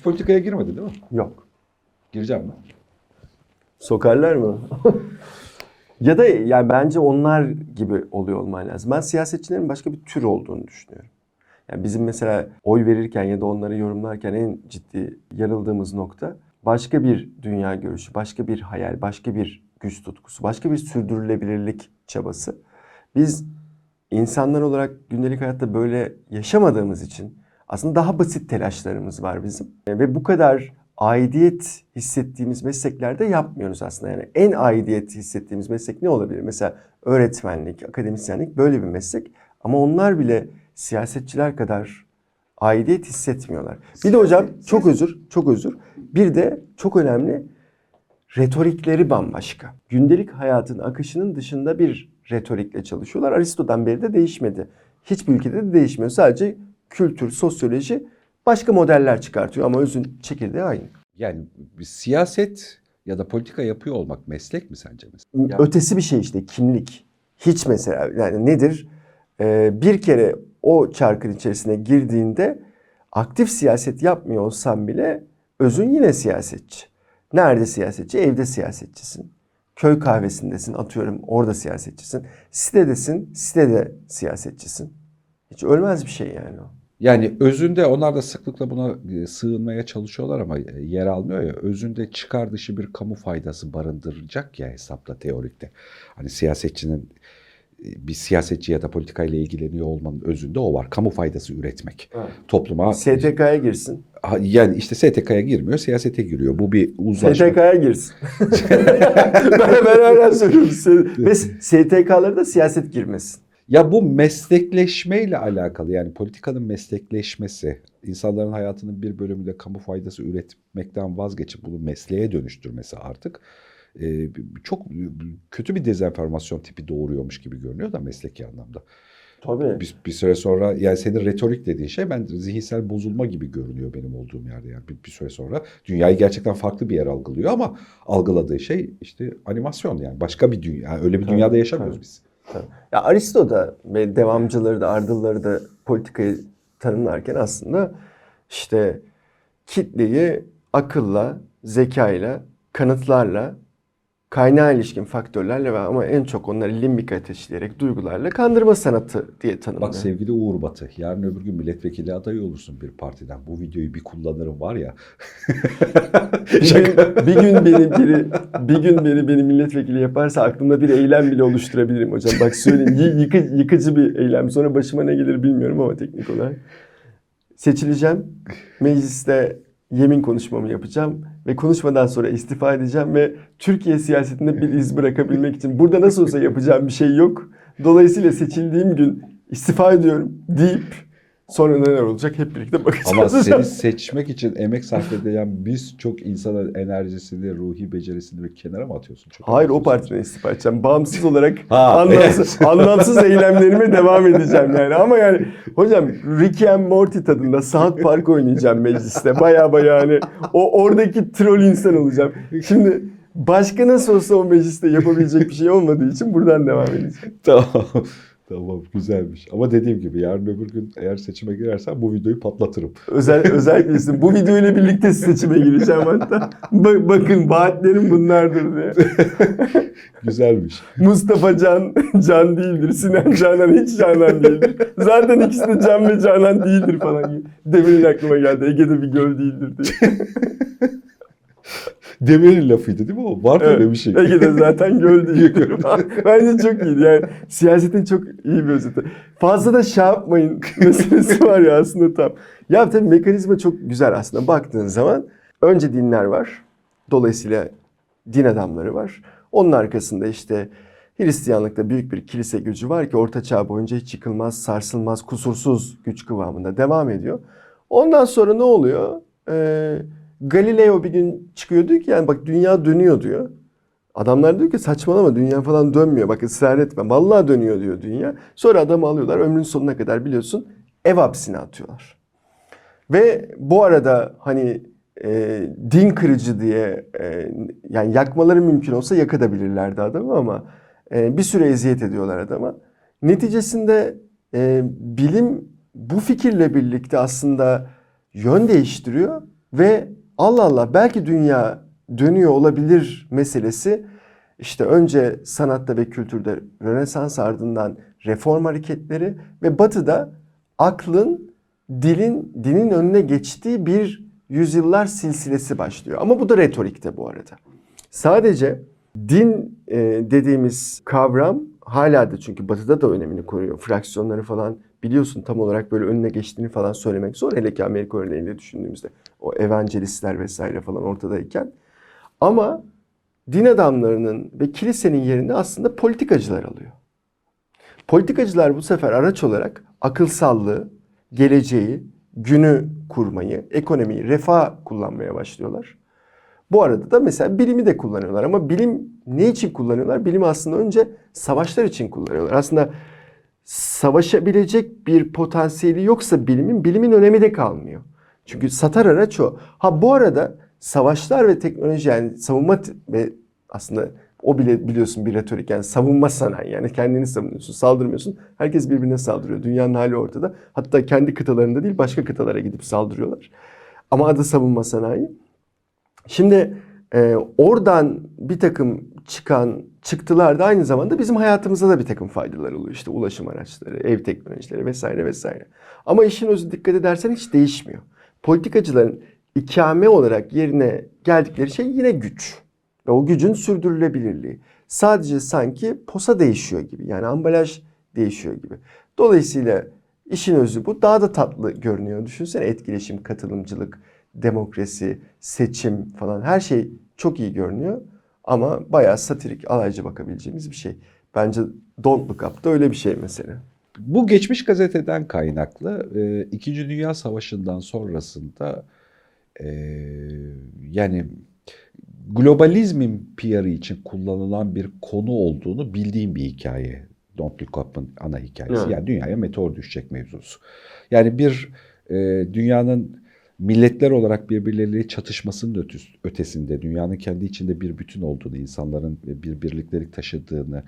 Hiç politikaya girmedi değil mi? Yok. Gireceğim mi? Sokarlar mı? ya da yani bence onlar gibi oluyor olman lazım. Ben siyasetçilerin başka bir tür olduğunu düşünüyorum. Yani bizim mesela oy verirken ya da onları yorumlarken en ciddi yarıldığımız nokta başka bir dünya görüşü, başka bir hayal, başka bir güç tutkusu, başka bir sürdürülebilirlik çabası. Biz insanlar olarak gündelik hayatta böyle yaşamadığımız için aslında daha basit telaşlarımız var bizim. Ve bu kadar aidiyet hissettiğimiz mesleklerde yapmıyoruz aslında. Yani en aidiyet hissettiğimiz meslek ne olabilir? Mesela öğretmenlik, akademisyenlik böyle bir meslek. Ama onlar bile siyasetçiler kadar aidiyet hissetmiyorlar. Bir de hocam çok özür, çok özür. Bir de çok önemli retorikleri bambaşka. Gündelik hayatın akışının dışında bir retorikle çalışıyorlar. Aristo'dan beri de değişmedi. Hiçbir ülkede de değişmiyor. Sadece kültür, sosyoloji başka modeller çıkartıyor ama özün çekirdeği aynı. Yani bir siyaset ya da politika yapıyor olmak meslek mi sence mesela? Ötesi bir şey işte kimlik. Hiç mesela yani nedir? Ee, bir kere o çarkın içerisine girdiğinde aktif siyaset yapmıyor olsan bile özün yine siyasetçi. Nerede siyasetçi? Evde siyasetçisin. Köy kahvesindesin atıyorum orada siyasetçisin. Sitedesin sitede siyasetçisin. Hiç ölmez bir şey yani o. Yani özünde onlar da sıklıkla buna e, sığınmaya çalışıyorlar ama e, yer almıyor ya. Özünde çıkar dışı bir kamu faydası barındıracak ya hesapla teorikte. Hani siyasetçinin e, bir siyasetçi ya da politikayla ilgileniyor olmanın özünde o var. Kamu faydası üretmek. Topluma STK'ya girsin. Yani işte STK'ya girmiyor, siyasete giriyor. Bu bir uzlaşma. STK'ya girsin. ben, ben hala söylüyorum. Ve STK'lara da siyaset girmesin. Ya bu meslekleşmeyle alakalı yani politikanın meslekleşmesi, insanların hayatının bir bölümünde kamu faydası üretmekten vazgeçip bunu mesleğe dönüştürmesi artık e, çok kötü bir dezenformasyon tipi doğuruyormuş gibi görünüyor da mesleki anlamda. Tabii. Bir, bir süre sonra yani senin retorik dediğin şey ben zihinsel bozulma gibi görünüyor benim olduğum yerde yani bir, bir süre sonra dünyayı gerçekten farklı bir yer algılıyor ama algıladığı şey işte animasyon yani başka bir dünya yani öyle bir Tabii, dünyada yaşamıyoruz tabii. biz. Ya Aristo da ve devamcıları da ardılları da politikayı tanımlarken aslında işte kitleyi akılla, zekayla, kanıtlarla, kaynağa ilişkin faktörlerle ve ama en çok onları limbik ateşleyerek duygularla kandırma sanatı diye tanımlıyor. Bak sevgili Uğur Batı, yarın öbür gün milletvekili adayı olursun bir partiden. Bu videoyu bir kullanırım var ya. bir, gün, bir gün beni biri, bir gün beni beni milletvekili yaparsa aklımda bir eylem bile oluşturabilirim hocam. Bak söyleyeyim yıkı, yıkıcı bir eylem. Sonra başıma ne gelir bilmiyorum ama teknik olarak. Seçileceğim. Mecliste yemin konuşmamı yapacağım ve konuşmadan sonra istifa edeceğim ve Türkiye siyasetinde bir iz bırakabilmek için burada nasıl olsa yapacağım bir şey yok. Dolayısıyla seçildiğim gün istifa ediyorum deyip sonra neler olacak hep birlikte bakacağız. Ama seni seçmek için emek sarf edilen biz çok insanın enerjisini, ruhi becerisini bir kenara mı atıyorsun? Çok Hayır o partiden istifa edeceğim. Bağımsız olarak Ha, anlamsız, anlamsız eylemlerime devam edeceğim yani. Ama yani hocam Rick and Morty tadında South Park oynayacağım mecliste. Baya baya hani o oradaki troll insan olacağım. Şimdi başka nasıl olsa o mecliste yapabilecek bir şey olmadığı için buradan devam edeceğim. Tamam. Tamam güzelmiş. Ama dediğim gibi yarın öbür gün eğer seçime girersen bu videoyu patlatırım. Özel, özellikle isim. Bu videoyla birlikte seçime gireceğim hatta. Ba- bakın vaatlerim bunlardır diye. Güzelmiş. Mustafa Can, Can değildir. Sinan Canan hiç Canan değildir. Zaten ikisi de Can ve Canan değildir falan. Demir'in aklıma geldi. Ege'de bir göl değildir diye. Demir'in lafıydı değil mi o? Var öyle bir şey. Ege'de zaten göl değildir. Bence çok iyiydi. Yani siyasetin çok iyi bir özeti. Fazla da şey yapmayın meselesi var ya aslında tam. Ya tabii mekanizma çok güzel aslında. Baktığın zaman önce dinler var. Dolayısıyla din adamları var. Onun arkasında işte Hristiyanlıkta büyük bir kilise gücü var ki Orta Çağ boyunca hiç yıkılmaz, sarsılmaz, kusursuz güç kıvamında devam ediyor. Ondan sonra ne oluyor? Ee, Galileo bir gün çıkıyor diyor ki yani bak dünya dönüyor diyor. Adamlar diyor ki saçmalama dünya falan dönmüyor. Bak ısrar etme. Vallahi dönüyor diyor dünya. Sonra adamı alıyorlar ömrün sonuna kadar biliyorsun ev hapsine atıyorlar. Ve bu arada hani e, din kırıcı diye e, yani yakmaları mümkün olsa yakabilirlerdi adamı ama e, bir süre eziyet ediyorlar adama. Neticesinde e, bilim bu fikirle birlikte aslında yön değiştiriyor Ve Allah Allah belki dünya dönüyor olabilir meselesi işte önce sanatta ve kültürde Rönesans ardından reform hareketleri ve batıda aklın dilin dinin önüne geçtiği bir yüzyıllar silsilesi başlıyor. Ama bu da retorikte bu arada. Sadece din e, dediğimiz kavram hala da çünkü batıda da önemini koruyor. Fraksiyonları falan biliyorsun tam olarak böyle önüne geçtiğini falan söylemek zor. Hele ki Amerika örneğinde düşündüğümüzde o evangelistler vesaire falan ortadayken. Ama din adamlarının ve kilisenin yerini aslında politikacılar alıyor. Politikacılar bu sefer araç olarak akılsallığı, geleceği, günü kurmayı, ekonomiyi, refah kullanmaya başlıyorlar. Bu arada da mesela bilimi de kullanıyorlar ama bilim ne için kullanıyorlar? Bilimi aslında önce savaşlar için kullanıyorlar. Aslında savaşabilecek bir potansiyeli yoksa bilimin, bilimin önemi de kalmıyor. Çünkü satar araç o. Ha bu arada savaşlar ve teknoloji yani savunma ve aslında o bile biliyorsun bir retorik yani savunma sanayi yani kendini savunuyorsun saldırmıyorsun herkes birbirine saldırıyor. Dünyanın hali ortada. Hatta kendi kıtalarında değil başka kıtalara gidip saldırıyorlar. Ama adı savunma sanayi. Şimdi e, oradan bir takım çıkan çıktılar da aynı zamanda bizim hayatımıza da bir takım faydalar oluyor. İşte ulaşım araçları ev teknolojileri vesaire vesaire. Ama işin özü dikkat edersen hiç değişmiyor politikacıların ikame olarak yerine geldikleri şey yine güç. Ve o gücün sürdürülebilirliği. Sadece sanki posa değişiyor gibi. Yani ambalaj değişiyor gibi. Dolayısıyla işin özü bu. Daha da tatlı görünüyor. Düşünsene etkileşim, katılımcılık, demokrasi, seçim falan her şey çok iyi görünüyor. Ama bayağı satirik, alaycı bakabileceğimiz bir şey. Bence Don't Look Up da öyle bir şey mesela. Bu geçmiş gazeteden kaynaklı e, İkinci Dünya Savaşı'ndan sonrasında e, yani globalizmin PR'ı için kullanılan bir konu olduğunu bildiğim bir hikaye. Don't Look Up'ın ana hikayesi. Evet. Yani dünyaya meteor düşecek mevzusu. Yani bir e, dünyanın milletler olarak birbirleriyle çatışmasının ötesinde dünyanın kendi içinde bir bütün olduğunu, insanların bir birliktelik taşıdığını,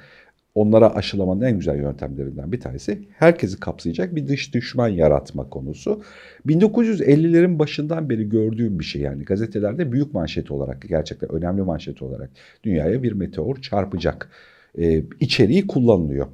onlara aşılamanın en güzel yöntemlerinden bir tanesi herkesi kapsayacak bir dış düşman yaratma konusu. 1950'lerin başından beri gördüğüm bir şey yani gazetelerde büyük manşet olarak gerçekten önemli manşet olarak dünyaya bir meteor çarpacak e, içeriği kullanılıyor.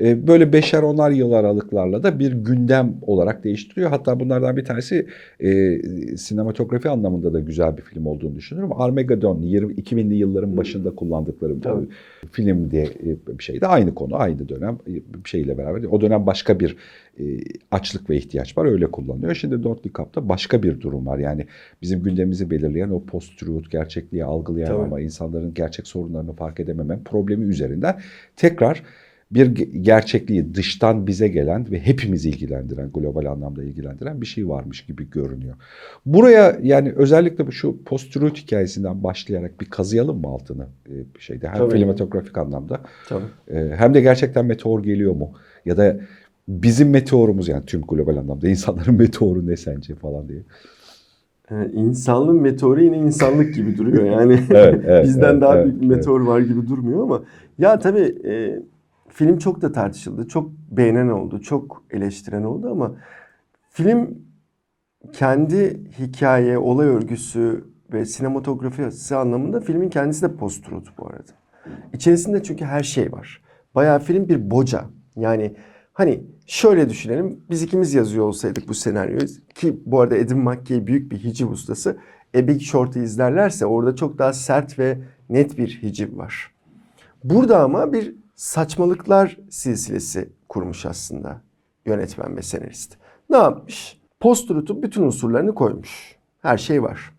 E, böyle beşer onar yıl aralıklarla da bir gündem olarak değiştiriyor. Hatta bunlardan bir tanesi e, sinematografi anlamında da güzel bir film olduğunu düşünüyorum. Armageddon 20, 2000'li yılların başında kullandıkları bir film diye e, bir şeydi. Aynı konu, aynı dönem e, bir şeyle beraber. O dönem başka bir e, açlık ve ihtiyaç var. Öyle kullanılıyor. Şimdi Don't Look Up'ta başka bir durum var. Yani bizim gündemimizi belirleyen o post-truth, gerçekliği algılayamama, Tabii. insanların gerçek sorunlarını fark edememe problemi üzerinden tekrar bir ge- gerçekliği dıştan bize gelen ve hepimizi ilgilendiren, global anlamda ilgilendiren bir şey varmış gibi görünüyor. Buraya yani özellikle bu şu post-truth hikayesinden başlayarak bir kazıyalım mı altını e, şeyde hem Tabii. filmatografik anlamda Tamam. e, hem de gerçekten meteor geliyor mu? Ya da bizim meteorumuz yani tüm global anlamda insanların meteoru ne sence falan diye. Ee, insanlığın meteoru yine insanlık gibi duruyor yani. Evet, evet, Bizden evet, daha evet, büyük bir meteor var gibi durmuyor ama ya tabii e, film çok da tartışıldı. Çok beğenen oldu, çok eleştiren oldu ama film kendi hikaye, olay örgüsü ve sinematografisi anlamında filmin kendisi de post-truth bu arada. İçerisinde çünkü her şey var. Bayağı film bir boca. Yani hani şöyle düşünelim. Biz ikimiz yazıyor olsaydık bu senaryoyu ki bu arada Edim McKay büyük bir hiciv ustası. A Big Short'ı izlerlerse orada çok daha sert ve net bir hiciv var. Burada ama bir saçmalıklar silsilesi kurmuş aslında yönetmen ve senarist. Ne yapmış? Post-truth'un bütün unsurlarını koymuş. Her şey var.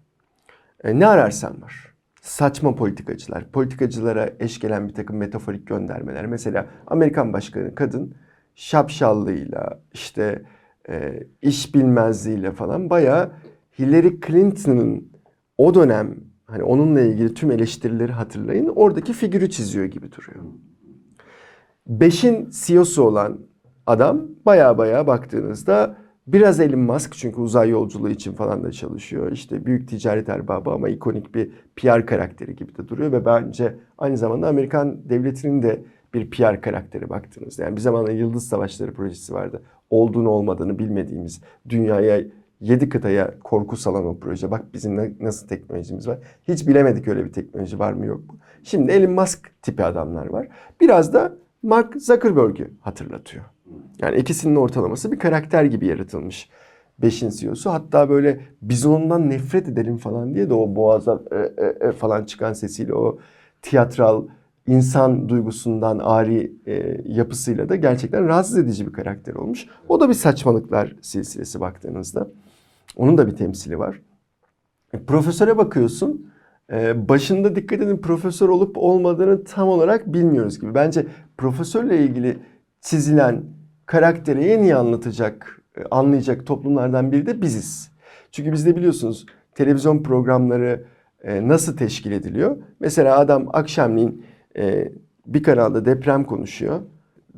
E, ne ararsan var. Saçma politikacılar, politikacılara eş gelen bir takım metaforik göndermeler. Mesela Amerikan başkanı kadın şapşallığıyla, işte e, iş bilmezliğiyle falan bayağı Hillary Clinton'ın o dönem hani onunla ilgili tüm eleştirileri hatırlayın oradaki figürü çiziyor gibi duruyor. Beşin CEO'su olan adam baya baya baktığınızda biraz Elon Musk çünkü uzay yolculuğu için falan da çalışıyor. İşte büyük ticaret erbabı ama ikonik bir PR karakteri gibi de duruyor ve bence aynı zamanda Amerikan devletinin de bir PR karakteri baktığınızda. Yani bir zamanlar Yıldız Savaşları projesi vardı. Olduğunu olmadığını bilmediğimiz dünyaya Yedi kıtaya korku salan o proje. Bak bizim nasıl teknolojimiz var. Hiç bilemedik öyle bir teknoloji var mı yok mu. Şimdi Elon Musk tipi adamlar var. Biraz da Mark Zuckerberg'ü hatırlatıyor. Yani ikisinin ortalaması bir karakter gibi yaratılmış. Beşin CEO'su. Hatta böyle biz ondan nefret edelim falan diye de o boğazdan e, e, e falan çıkan sesiyle o tiyatral insan duygusundan ari e, yapısıyla da gerçekten rahatsız edici bir karakter olmuş. O da bir saçmalıklar silsilesi baktığınızda. Onun da bir temsili var. E, profesöre bakıyorsun. E, başında dikkat edin profesör olup olmadığını tam olarak bilmiyoruz gibi. Bence profesörle ilgili çizilen karakteri en iyi anlatacak, e, anlayacak toplumlardan biri de biziz. Çünkü bizde biliyorsunuz televizyon programları e, nasıl teşkil ediliyor? Mesela adam akşamleyin e, bir kanalda deprem konuşuyor,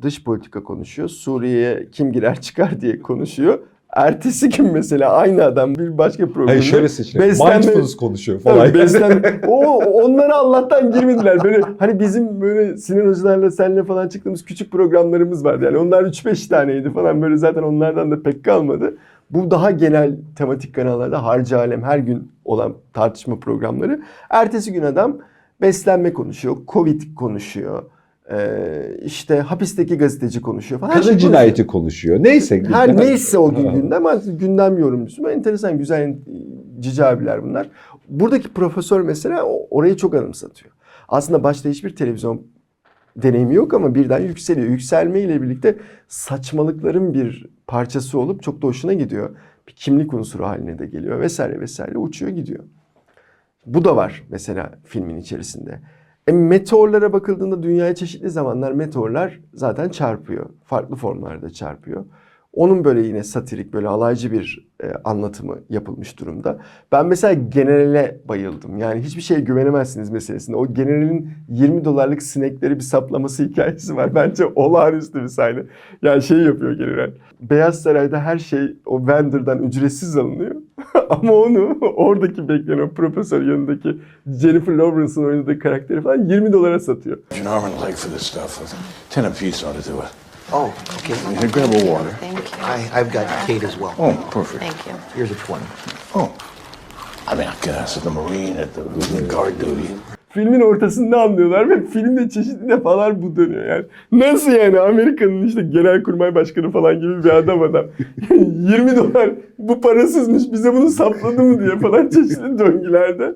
dış politika konuşuyor, Suriye'ye kim girer çıkar diye konuşuyor. Ertesi gün mesela aynı adam bir başka programda Hayır şöyle seçilir. beslenme- Mindfulness konuşuyor falan. Tabii beslenme. o onlara Allah'tan girmediler. Böyle hani bizim böyle Sinan hocalarla senle falan çıktığımız küçük programlarımız vardı. Yani onlar 3-5 taneydi falan böyle zaten onlardan da pek kalmadı. Bu daha genel tematik kanallarda harcı alem her gün olan tartışma programları. Ertesi gün adam beslenme konuşuyor, Covid konuşuyor. Ee, işte hapisteki gazeteci konuşuyor falan. Kadın şey konuşuyor. cinayeti konuşuyor. Neyse. Her neyse o gün gündem gündem yorumcusu. Enteresan güzel cici abiler bunlar. Buradaki profesör mesela orayı çok anımsatıyor. Aslında başta hiçbir televizyon deneyimi yok ama birden yükseliyor. Yükselmeyle birlikte saçmalıkların bir parçası olup çok da hoşuna gidiyor. Bir kimlik unsuru haline de geliyor vesaire vesaire uçuyor gidiyor. Bu da var mesela filmin içerisinde. E, meteorlara bakıldığında dünyaya çeşitli zamanlar meteorlar zaten çarpıyor. Farklı formlarda çarpıyor. Onun böyle yine satirik böyle alaycı bir e, anlatımı yapılmış durumda. Ben mesela generale bayıldım. Yani hiçbir şeye güvenemezsiniz meselesinde. O generalin 20 dolarlık sinekleri bir saplaması hikayesi var. Bence olağanüstü bir sahne. Yani şey yapıyor general. Beyaz Saray'da her şey o vendor'dan ücretsiz alınıyor. Ama onu oradaki bekleyen o profesör yanındaki Jennifer Lawrence'ın oynadığı karakteri falan 20 dolara satıyor. Arm and a leg for this stuff. Ten apiece ought to do it. Oh, okay. Here, grab a water. Thank you. I, I've got Kate as well. Oh, perfect. Thank you. Here's a 20. Oh. I mean, I guess at the Marine, at the, guard duty. Filmin ortasında anlıyorlar ve filmde çeşitli defalar bu dönüyor yani. Nasıl yani Amerika'nın işte genelkurmay başkanı falan gibi bir adam adam. 20 dolar bu parasızmış bize bunu sapladı mı diye falan çeşitli döngülerde.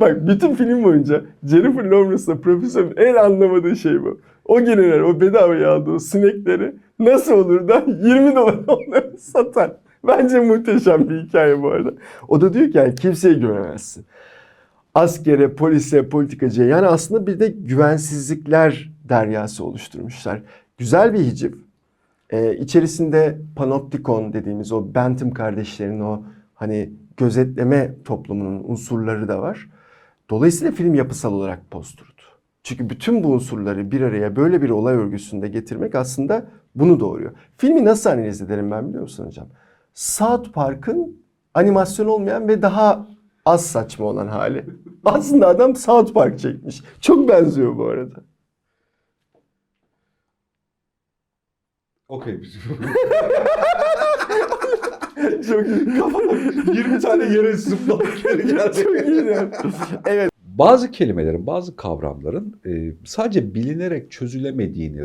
Bak bütün film boyunca Jennifer Lawrence'la profesörün en anlamadığı şey bu. O general o bedavaya aldığı sinekleri nasıl olur da 20 dolar onları satar. Bence muhteşem bir hikaye bu arada. O da diyor ki yani kimseye güvenemezsin askere, polise, politikacıya yani aslında bir de güvensizlikler deryası oluşturmuşlar. Güzel bir hiciv. Ee, içerisinde panoptikon dediğimiz o Bentham kardeşlerin o hani gözetleme toplumunun unsurları da var. Dolayısıyla film yapısal olarak post-truth. Çünkü bütün bu unsurları bir araya böyle bir olay örgüsünde getirmek aslında bunu doğuruyor. Filmi nasıl analiz ederim ben biliyor musun hocam? South Park'ın animasyon olmayan ve daha az saçma olan hali. Aslında adam South Park çekmiş. Çok benziyor bu arada. Okey. Çok iyi. 20 tane yere geldi. Çok iyi. Evet. Bazı kelimelerin, bazı kavramların e, sadece bilinerek çözülemediğini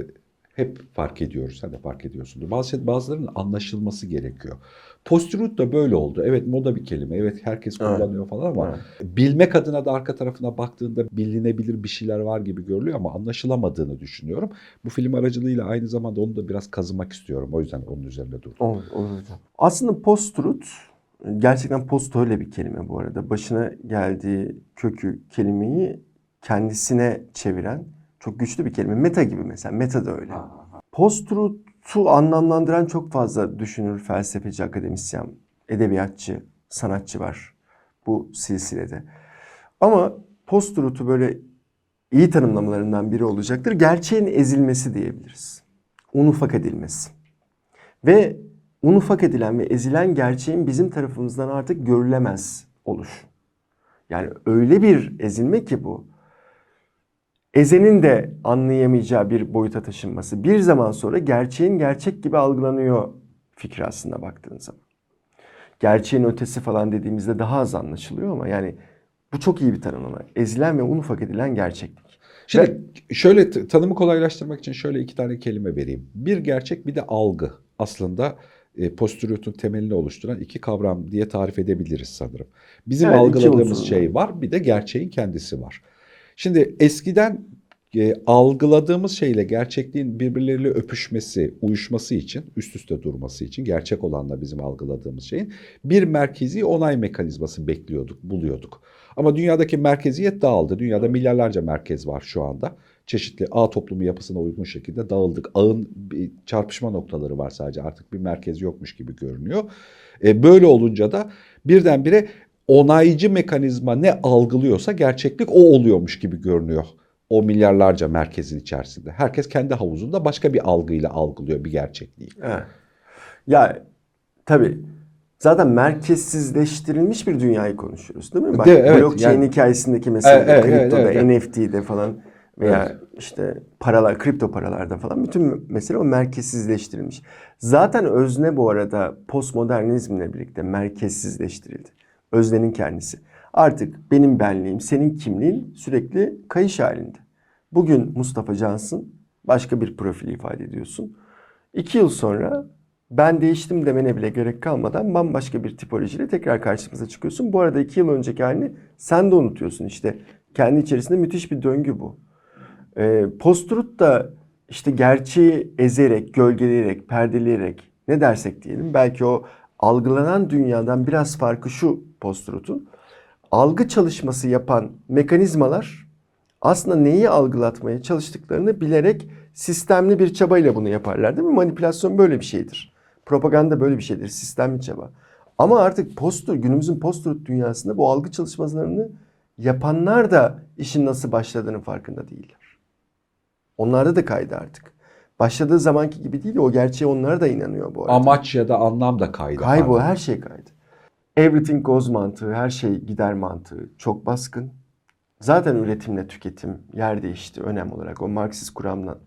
hep fark ediyoruz. Sen de fark ediyorsundur. Bazı bazılarının anlaşılması gerekiyor. Post-truth da böyle oldu. Evet moda bir kelime. Evet herkes Evet. kullanıyor falan ama Evet. bilmek adına da arka tarafına baktığında bilinebilir bir şeyler var gibi görülüyor ama anlaşılamadığını düşünüyorum. Bu film aracılığıyla aynı zamanda onu da biraz kazımak istiyorum. O yüzden onun üzerinde durdum. Olur, olur hocam. Aslında post-truth gerçekten post öyle bir kelime bu arada. Başına geldiği kökü kelimeyi kendisine çeviren çok güçlü bir kelime. Meta gibi mesela. Meta da öyle. Post-truth'u anlamlandıran çok fazla düşünür, felsefeci, akademisyen, edebiyatçı, sanatçı var bu silsilede. Ama post-truth'u böyle iyi tanımlamalarından biri olacaktır. Gerçeğin ezilmesi diyebiliriz. Un ufak edilmesi. Ve un ufak edilen ve ezilen gerçeğin bizim tarafımızdan artık görülemez oluş. Yani öyle bir ezilme ki bu. Ezenin de anlayamayacağı bir boyuta taşınması. Bir zaman sonra gerçeğin gerçek gibi algılanıyor fikri aslında baktığın zaman. gerçeğin ötesi falan dediğimizde daha az anlaşılıyor ama yani bu çok iyi bir tanımlama. Ezilen ve un ufak edilen gerçeklik. Şimdi şöyle t- tanımı kolaylaştırmak için şöyle iki tane kelime vereyim. Bir gerçek bir de algı. Aslında e, postüriyotun temelini oluşturan iki kavram diye tarif edebiliriz sanırım. Bizim iki algıladığımız şey var bir de gerçeğin kendisi var. Şimdi eskiden e, algıladığımız şeyle gerçekliğin birbirleriyle öpüşmesi, uyuşması için, üst üste durması için gerçek olanla bizim algıladığımız şeyin bir merkezi onay mekanizması bekliyorduk, buluyorduk. Ama dünyadaki merkeziyet dağıldı. Dünyada milyarlarca merkez var şu anda. Çeşitli ağ toplumu yapısına uygun şekilde dağıldık. Ağın bir çarpışma noktaları var sadece. Artık bir merkez yokmuş gibi görünüyor. E, böyle olunca da birdenbire onaycı mekanizma ne algılıyorsa gerçeklik o oluyormuş gibi görünüyor. O milyarlarca merkezin içerisinde. Herkes kendi havuzunda başka bir algıyla algılıyor bir gerçekliği. Evet. Ya tabii zaten merkezsizleştirilmiş bir dünyayı konuşuyoruz değil mi? Bak, De- evet, blockchain yani- hikayesindeki mesela Evet, evet, kriptoda, evet, evet. NFT'de falan veya işte paralar, kripto paralarda falan bütün mesele o merkezsizleştirilmiş. Zaten özne bu arada postmodernizmle birlikte merkezsizleştirildi. Öznenin kendisi. Artık benim benliğim, senin kimliğin sürekli kayış halinde. Bugün Mustafa Cansın başka bir profil ifade ediyorsun. İki yıl sonra ben değiştim demene bile gerek kalmadan bambaşka bir tipolojiyle tekrar karşımıza çıkıyorsun. Bu arada iki yıl önceki halini sen de unutuyorsun işte. Kendi içerisinde müthiş bir döngü bu. Ee, Post-truth da işte gerçeği ezerek, gölgeleyerek, perdeleyerek ne dersek diyelim. Belki o algılanan dünyadan biraz farkı şu post-truth'un. Algı çalışması yapan mekanizmalar aslında neyi algılatmaya çalıştıklarını bilerek sistemli bir çabayla bunu yaparlar değil mi? Manipülasyon böyle bir şeydir. Propaganda böyle bir şeydir. Sistemli çaba. Ama artık post günümüzün post dünyasında bu algı çalışmalarını yapanlar da işin nasıl başladığının farkında değiller. Onlarda da kaydı artık. Başladığı zamanki gibi değil o gerçeğe onlar da inanıyor bu arada. Amaç ya da anlam da kaydı. Kaybol her şey kaydı. Everything goes mantığı, her şey gider mantığı çok baskın. Zaten üretimle tüketim yer değişti önem olarak. O Marksist kuramla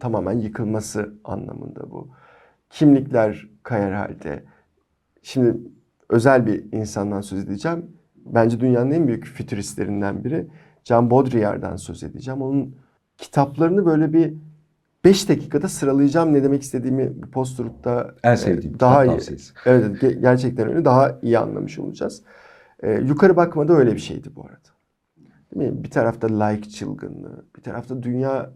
tamamen yıkılması anlamında bu. Kimlikler kayar halde. Şimdi özel bir insandan söz edeceğim. Bence dünyanın en büyük fütüristlerinden biri. Jean Baudrillard'dan söz edeceğim. Onun kitaplarını böyle bir 5 dakikada sıralayacağım ne demek istediğimi bu post-truth'ta En e, sevdiğim daha kitap iyi. tavsiyesi. Evet evet, ge- gerçekten öyle daha iyi anlamış olacağız. E, yukarı bakmada öyle bir şeydi bu arada. Değil mi? Bir tarafta like çılgınlığı, bir tarafta dünya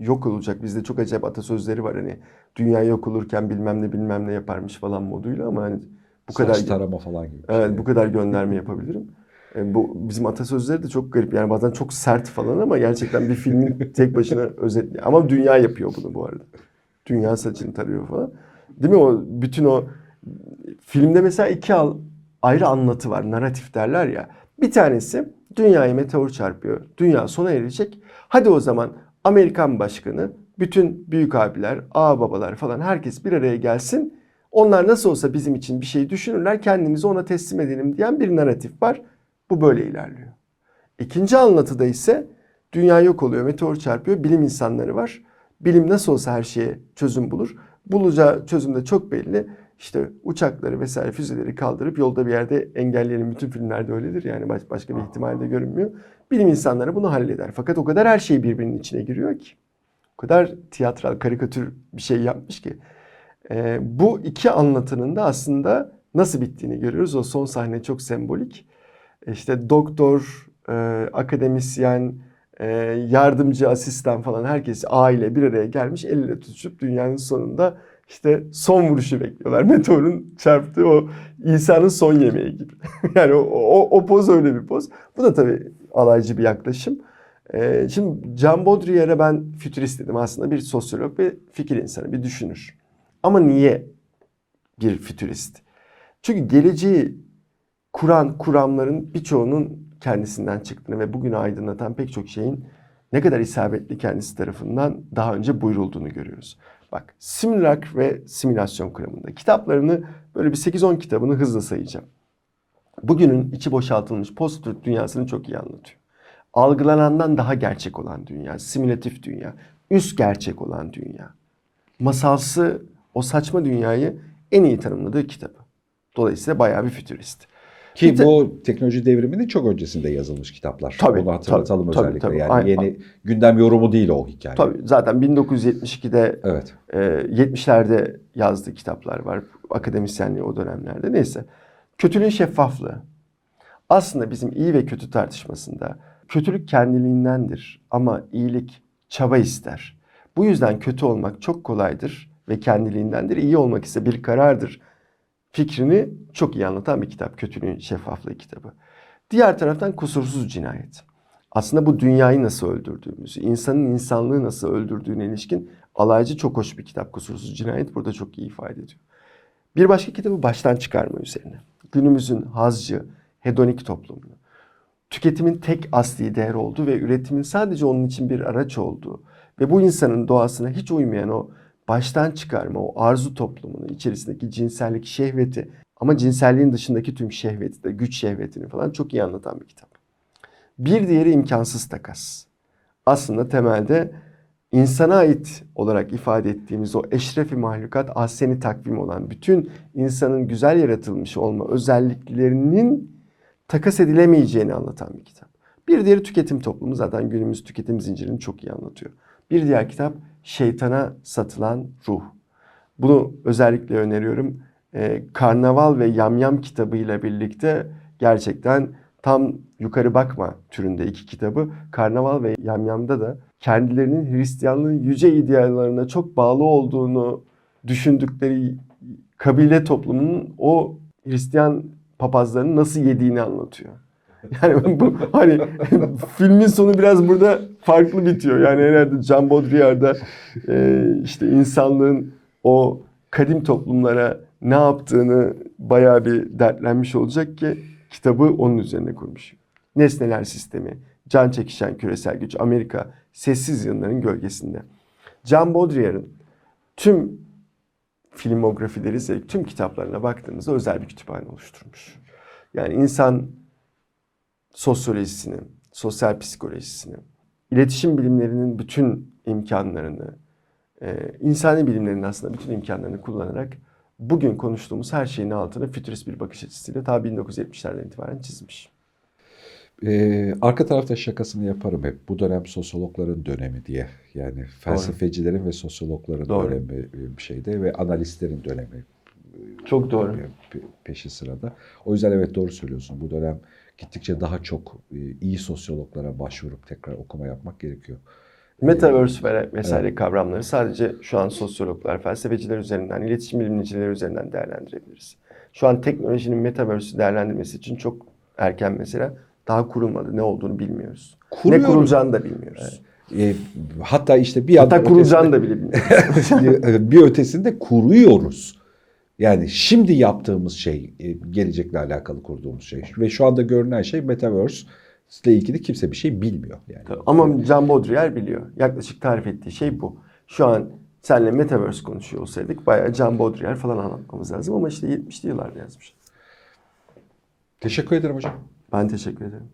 yok olacak. Bizde çok acayip atasözleri var hani dünya yok olurken bilmem ne bilmem ne yaparmış falan moduyla ama hani bu kadar Saç tarama falan gibi. Evet şey. bu kadar gönderme yapabilirim. E, bu bizim atasözleri de çok garip. Yani bazen çok sert falan ama gerçekten bir filmin tek başına özetli. Ama dünya yapıyor bunu bu arada. Dünya saçını tarıyor falan. Değil mi o bütün o filmde mesela iki al, ayrı anlatı var. Narratif derler ya. Bir tanesi dünyaya meteor çarpıyor. Dünya sona erecek. Hadi o zaman Amerikan başkanı, bütün büyük abiler, ağababalar babalar falan herkes bir araya gelsin. Onlar nasıl olsa bizim için bir şey düşünürler, kendimizi ona teslim edelim diyen bir narratif var. Bu böyle ilerliyor. İkinci anlatıda ise dünya yok oluyor, meteor çarpıyor, bilim insanları var. Bilim nasıl olsa her şeye çözüm bulur. Bulacağı çözüm de çok belli. İşte uçakları vesaire füzeleri kaldırıp yolda bir yerde engelleyelim. Bütün filmlerde öyledir yani baş- başka bir ihtimal de görünmüyor. Bilim insanları bunu halleder. Fakat o kadar her şey birbirinin içine giriyor ki. O kadar tiyatral, karikatür bir şey yapmış ki. Ee, bu iki anlatının da aslında nasıl bittiğini görüyoruz. O son sahne çok sembolik. İşte doktor, e, akademisyen, e, yardımcı, asistan falan herkes aile bir araya gelmiş el ele tutuşup dünyanın sonunda işte son vuruşu bekliyorlar. Meteorun çarptığı o İsa'nın son yemeği gibi. yani o, o, o poz öyle bir poz. Bu da tabii alaycı bir yaklaşım. Ee, şimdi Jean Baudrillard'a ben fütürist dedim. Aslında bir sosyolog ve fikir insanı, bir düşünür. Ama niye bir fütürist? Çünkü geleceği kuran kuramların birçoğunun kendisinden çıktığını ve bugünü aydınlatan pek çok şeyin ne kadar isabetli kendisi tarafından daha önce buyurulduğunu görüyoruz. Bak simülak ve simülasyon kuramında kitaplarını böyle bir 8-10 kitabını hızla sayacağım. Bugünün içi boşaltılmış post dünyasını çok iyi anlatıyor. Algılanandan daha gerçek olan dünya, simülatif dünya, üst gerçek olan dünya. Masalsı o saçma dünyayı en iyi tanımladığı kitabı. Dolayısıyla bayağı bir fütürist. Ki bu teknoloji devriminin çok öncesinde yazılmış kitaplar. Tabii, Bunu hatırlatalım tabii, tabii, özellikle. tabii. Yani Aynen. yeni gündem yorumu değil o hikaye. Tabii zaten 1972'de Evet. e, 70'lerde yazdığı kitaplar var. Akademisyenliği o dönemlerde. Neyse. Kötülüğün şeffaflığı. Aslında bizim iyi ve kötü tartışmasında kötülük kendiliğindendir ama iyilik çaba ister. Bu yüzden kötü olmak çok kolaydır ve kendiliğindendir. İyi olmak ise bir karardır. Fikrini çok iyi anlatan bir kitap. Kötülüğün şeffaflığı kitabı. Diğer taraftan kusursuz cinayet. Aslında bu dünyayı nasıl öldürdüğümüzü, insanın insanlığı nasıl öldürdüğüne ilişkin alaycı çok hoş bir kitap. Kusursuz cinayet burada çok iyi ifade ediyor. Bir başka kitabı baştan çıkarma üzerine. Günümüzün hazcı, hedonik toplumunu, tüketimin tek asli değer olduğu ve üretimin sadece onun için bir araç olduğu ve bu insanın doğasına hiç uymayan o baştan çıkarma, o arzu toplumunu, içerisindeki cinsellik, şehveti ama cinselliğin dışındaki tüm şehveti de, güç şehvetini falan çok iyi anlatan bir kitap. Bir diğeri imkansız takas. Aslında temelde insana ait olarak ifade ettiğimiz o eşrefi mahlukat ahseni takvim olan bütün insanın güzel yaratılmış olma özelliklerinin takas edilemeyeceğini anlatan bir kitap. Bir diğeri tüketim toplumu zaten günümüz tüketim zincirini çok iyi anlatıyor. Bir diğer kitap Şeytana Satılan Ruh. Bunu özellikle öneriyorum. Ee, Karnaval ve Yamyam kitabıyla birlikte gerçekten tam yukarı bakma türünde iki kitabı. Karnaval ve Yamyam'da da kendilerinin Hristiyanlığın yüce ideallerine çok bağlı olduğunu düşündükleri kabile toplumunun o Hristiyan papazların nasıl yediğini anlatıyor. Yani bu hani filmin sonu biraz burada farklı bitiyor. Yani herhalde Jean Baudrillard'da e, işte insanlığın o kadim toplumlara ne yaptığını bayağı bir dertlenmiş olacak ki kitabı onun üzerine kurmuş. Nesneler sistemi, can çekişen küresel güç, Amerika, sessiz yılların gölgesinde. Jean Baudrillard'ın tüm filmografileri, tüm kitaplarına baktığımızda özel bir kütüphane oluşturmuş. Yani insan sosyolojisini, sosyal psikolojisini, iletişim bilimlerinin bütün imkanlarını, e, insani bilimlerin aslında bütün imkanlarını kullanarak bugün konuştuğumuz her şeyin altını fütürist bir bakış açısıyla ta 1970'lerden itibaren çizmiş. Ee, arka tarafta şakasını yaparım hep. Bu dönem sosyologların dönemi diye. Yani felsefecilerin ve sosyologların Doğru. dönemi bir şeyde ve analistlerin dönemi Çok doğru. pe- peşi sırada. O yüzden evet doğru söylüyorsun. Bu dönem gittikçe daha çok e, iyi sosyologlara başvurup tekrar okuma yapmak gerekiyor. Metaverse ve vesaire kavramları sadece şu an sosyologlar, felsefeciler üzerinden, iletişim bilimcileri üzerinden değerlendirebiliriz. Şu an teknolojinin Metaverse'ü değerlendirmesi için çok erken mesela daha kurulmadı. Ne olduğunu bilmiyoruz. Kuruyoruz. Ne kurulacağını da bilmiyoruz. E, hatta işte bir Hatta kurulacağını da bilmiyoruz. bir ötesinde kuruyoruz. Yani şimdi yaptığımız şey e, gelecekle alakalı kurduğumuz şey ve şu anda görünen şey Metaverse ile ilgili kimse bir şey bilmiyor yani. Ama Jean Baudrillard biliyor. Yaklaşık tarif ettiği şey bu. Şu an seninle Metaverse konuşuyor olsaydık bayağı Jean Baudrillard falan anlatmamız lazım ama işte 70'li yıllarda yazmış. Teşekkür ederim hocam. Ben teşekkür ederim.